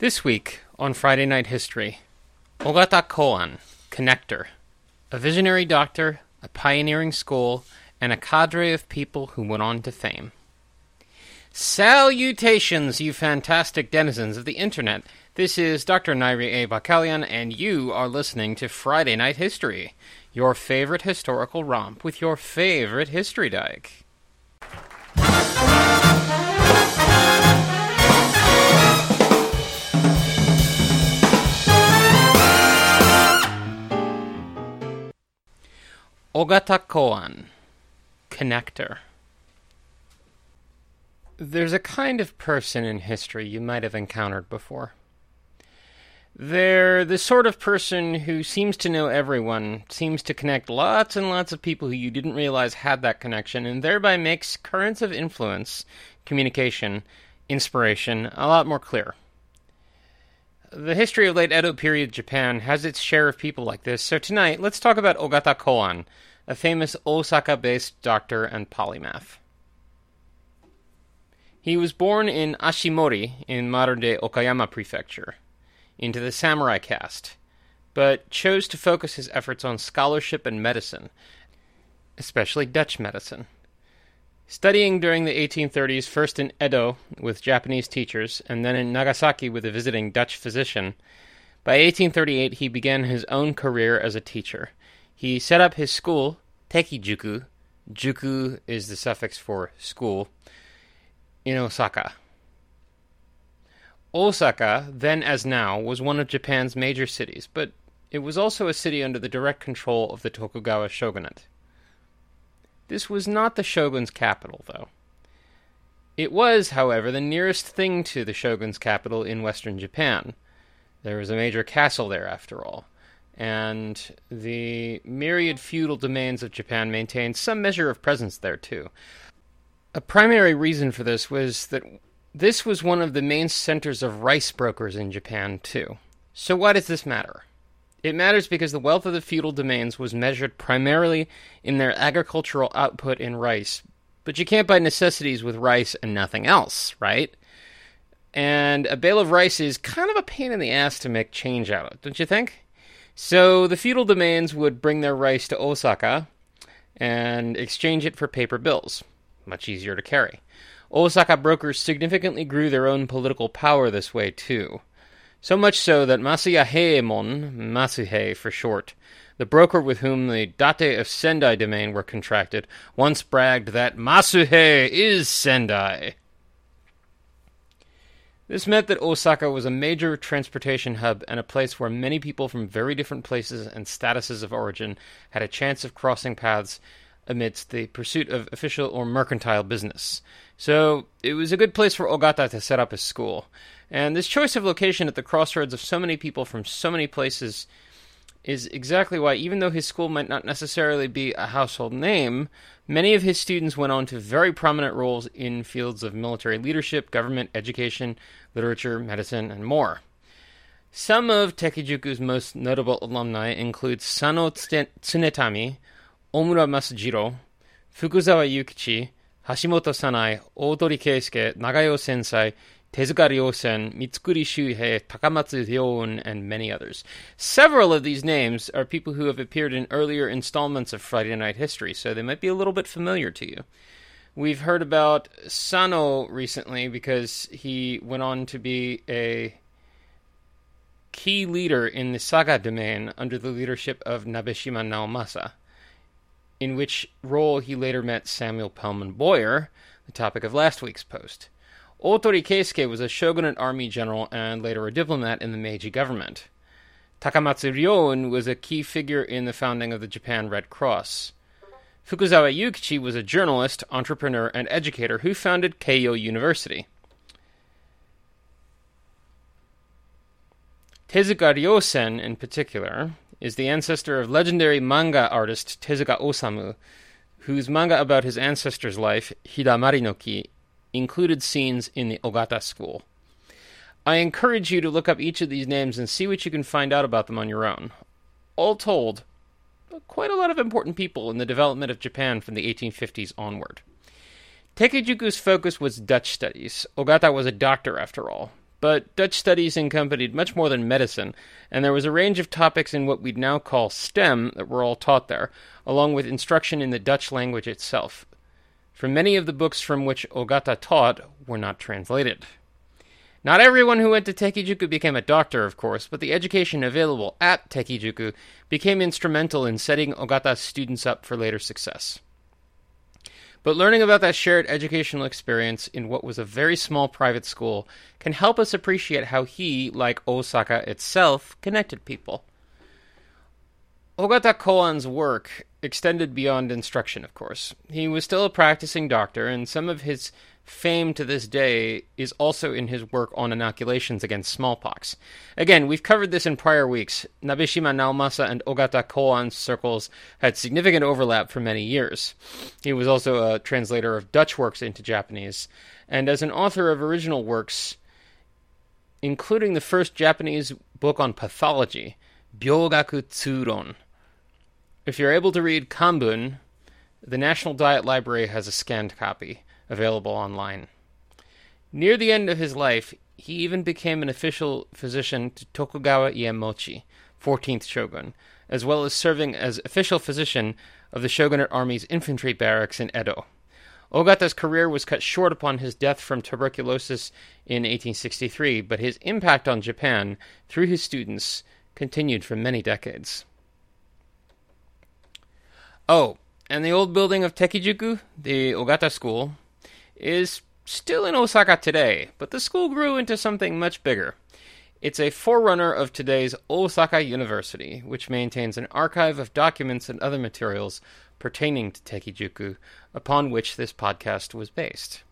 This week on Friday Night History, Ogata Koan, connector, a visionary doctor, a pioneering school, and a cadre of people who went on to fame. Salutations, you fantastic denizens of the internet. This is Dr. Nairi A. Bakalian, and you are listening to Friday Night History, your favorite historical romp with your favorite history dyke. Ogata Koan, connector. There's a kind of person in history you might have encountered before. They're the sort of person who seems to know everyone, seems to connect lots and lots of people who you didn't realize had that connection, and thereby makes currents of influence, communication, inspiration a lot more clear. The history of late Edo period Japan has its share of people like this, so tonight let's talk about Ogata Koan, a famous Osaka based doctor and polymath. He was born in Ashimori in modern day Okayama Prefecture, into the samurai caste, but chose to focus his efforts on scholarship and medicine, especially Dutch medicine. Studying during the 1830s, first in Edo with Japanese teachers, and then in Nagasaki with a visiting Dutch physician, by 1838 he began his own career as a teacher. He set up his school, Tekijuku, juku is the suffix for school, in Osaka. Osaka, then as now, was one of Japan's major cities, but it was also a city under the direct control of the Tokugawa shogunate. This was not the shogun's capital, though. It was, however, the nearest thing to the shogun's capital in western Japan. There was a major castle there, after all, and the myriad feudal domains of Japan maintained some measure of presence there, too. A primary reason for this was that this was one of the main centers of rice brokers in Japan, too. So, why does this matter? It matters because the wealth of the feudal domains was measured primarily in their agricultural output in rice. But you can't buy necessities with rice and nothing else, right? And a bale of rice is kind of a pain in the ass to make change out of, don't you think? So the feudal domains would bring their rice to Osaka and exchange it for paper bills, much easier to carry. Osaka brokers significantly grew their own political power this way, too. So much so that Masuya Heiemon, Masuhei for short, the broker with whom the Date of Sendai domain were contracted, once bragged that Masuhei is Sendai. This meant that Osaka was a major transportation hub and a place where many people from very different places and statuses of origin had a chance of crossing paths amidst the pursuit of official or mercantile business. So it was a good place for Ogata to set up his school. And this choice of location at the crossroads of so many people from so many places is exactly why, even though his school might not necessarily be a household name, many of his students went on to very prominent roles in fields of military leadership, government, education, literature, medicine, and more. Some of Tekijuku's most notable alumni include Sano Tsunetami, Omura Masujiro, Fukuzawa Yukichi, Hashimoto Sanai, Otori Keisuke, Nagayo Sensai, Tezuka Ryosen, Mitsukuri Shuhei, Takamatsu and many others. Several of these names are people who have appeared in earlier installments of Friday Night History, so they might be a little bit familiar to you. We've heard about Sano recently because he went on to be a key leader in the Saga domain under the leadership of Nabeshima Naomasa, in which role he later met Samuel Pellman Boyer, the topic of last week's post. Otori Keisuke was a shogunate army general and later a diplomat in the Meiji government. Takamatsu Ryoun was a key figure in the founding of the Japan Red Cross. Fukuzawa Yukichi was a journalist, entrepreneur, and educator who founded Keio University. Tezuka Ryosen, in particular, is the ancestor of legendary manga artist Tezuka Osamu, whose manga about his ancestor's life, Hidamari no Ki, included scenes in the Ogata school. I encourage you to look up each of these names and see what you can find out about them on your own. All told, quite a lot of important people in the development of Japan from the 1850s onward. Tekijuku's focus was Dutch studies. Ogata was a doctor, after all. But Dutch studies encompassed much more than medicine, and there was a range of topics in what we'd now call STEM that were all taught there, along with instruction in the Dutch language itself. For many of the books from which Ogata taught were not translated. Not everyone who went to Tekijuku became a doctor, of course, but the education available at Tekijuku became instrumental in setting Ogata's students up for later success. But learning about that shared educational experience in what was a very small private school can help us appreciate how he, like Osaka itself, connected people. Ogata Koan's work extended beyond instruction, of course. He was still a practicing doctor, and some of his fame to this day is also in his work on inoculations against smallpox. Again, we've covered this in prior weeks. Nabeshima Naomasa and Ogata Koan's circles had significant overlap for many years. He was also a translator of Dutch works into Japanese, and as an author of original works, including the first Japanese book on pathology, Byogaku Tsuron. If you're able to read Kambun, the National Diet Library has a scanned copy available online. Near the end of his life, he even became an official physician to Tokugawa Iemochi, 14th shogun, as well as serving as official physician of the shogunate army's infantry barracks in Edo. Ogata's career was cut short upon his death from tuberculosis in 1863, but his impact on Japan, through his students, continued for many decades. Oh, and the old building of Tekijuku, the Ogata School, is still in Osaka today, but the school grew into something much bigger. It's a forerunner of today's Osaka University, which maintains an archive of documents and other materials pertaining to Tekijuku, upon which this podcast was based.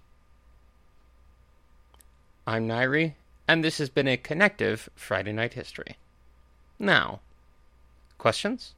I'm Nairi, and this has been a connective Friday Night History. Now, questions?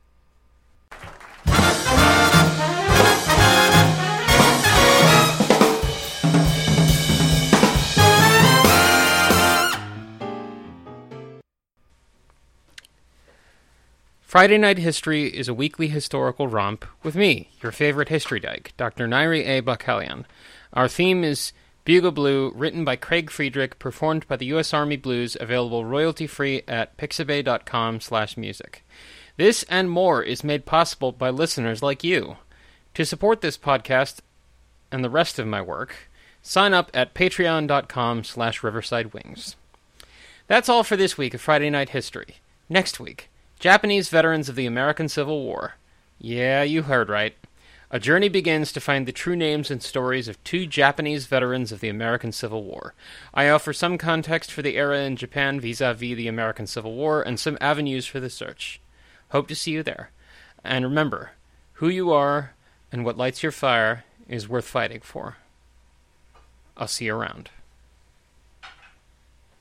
Friday Night History is a weekly historical romp with me, your favorite history dyke, Dr. Nairi A. Bakalian. Our theme is Bugle Blue, written by Craig Friedrich, performed by the U.S. Army Blues, available royalty-free at pixabay.com slash music. This and more is made possible by listeners like you. To support this podcast and the rest of my work, sign up at patreon.com slash riversidewings. That's all for this week of Friday Night History. Next week... Japanese veterans of the American Civil War. Yeah, you heard right. A journey begins to find the true names and stories of two Japanese veterans of the American Civil War. I offer some context for the era in Japan vis a vis the American Civil War and some avenues for the search. Hope to see you there. And remember, who you are and what lights your fire is worth fighting for. I'll see you around.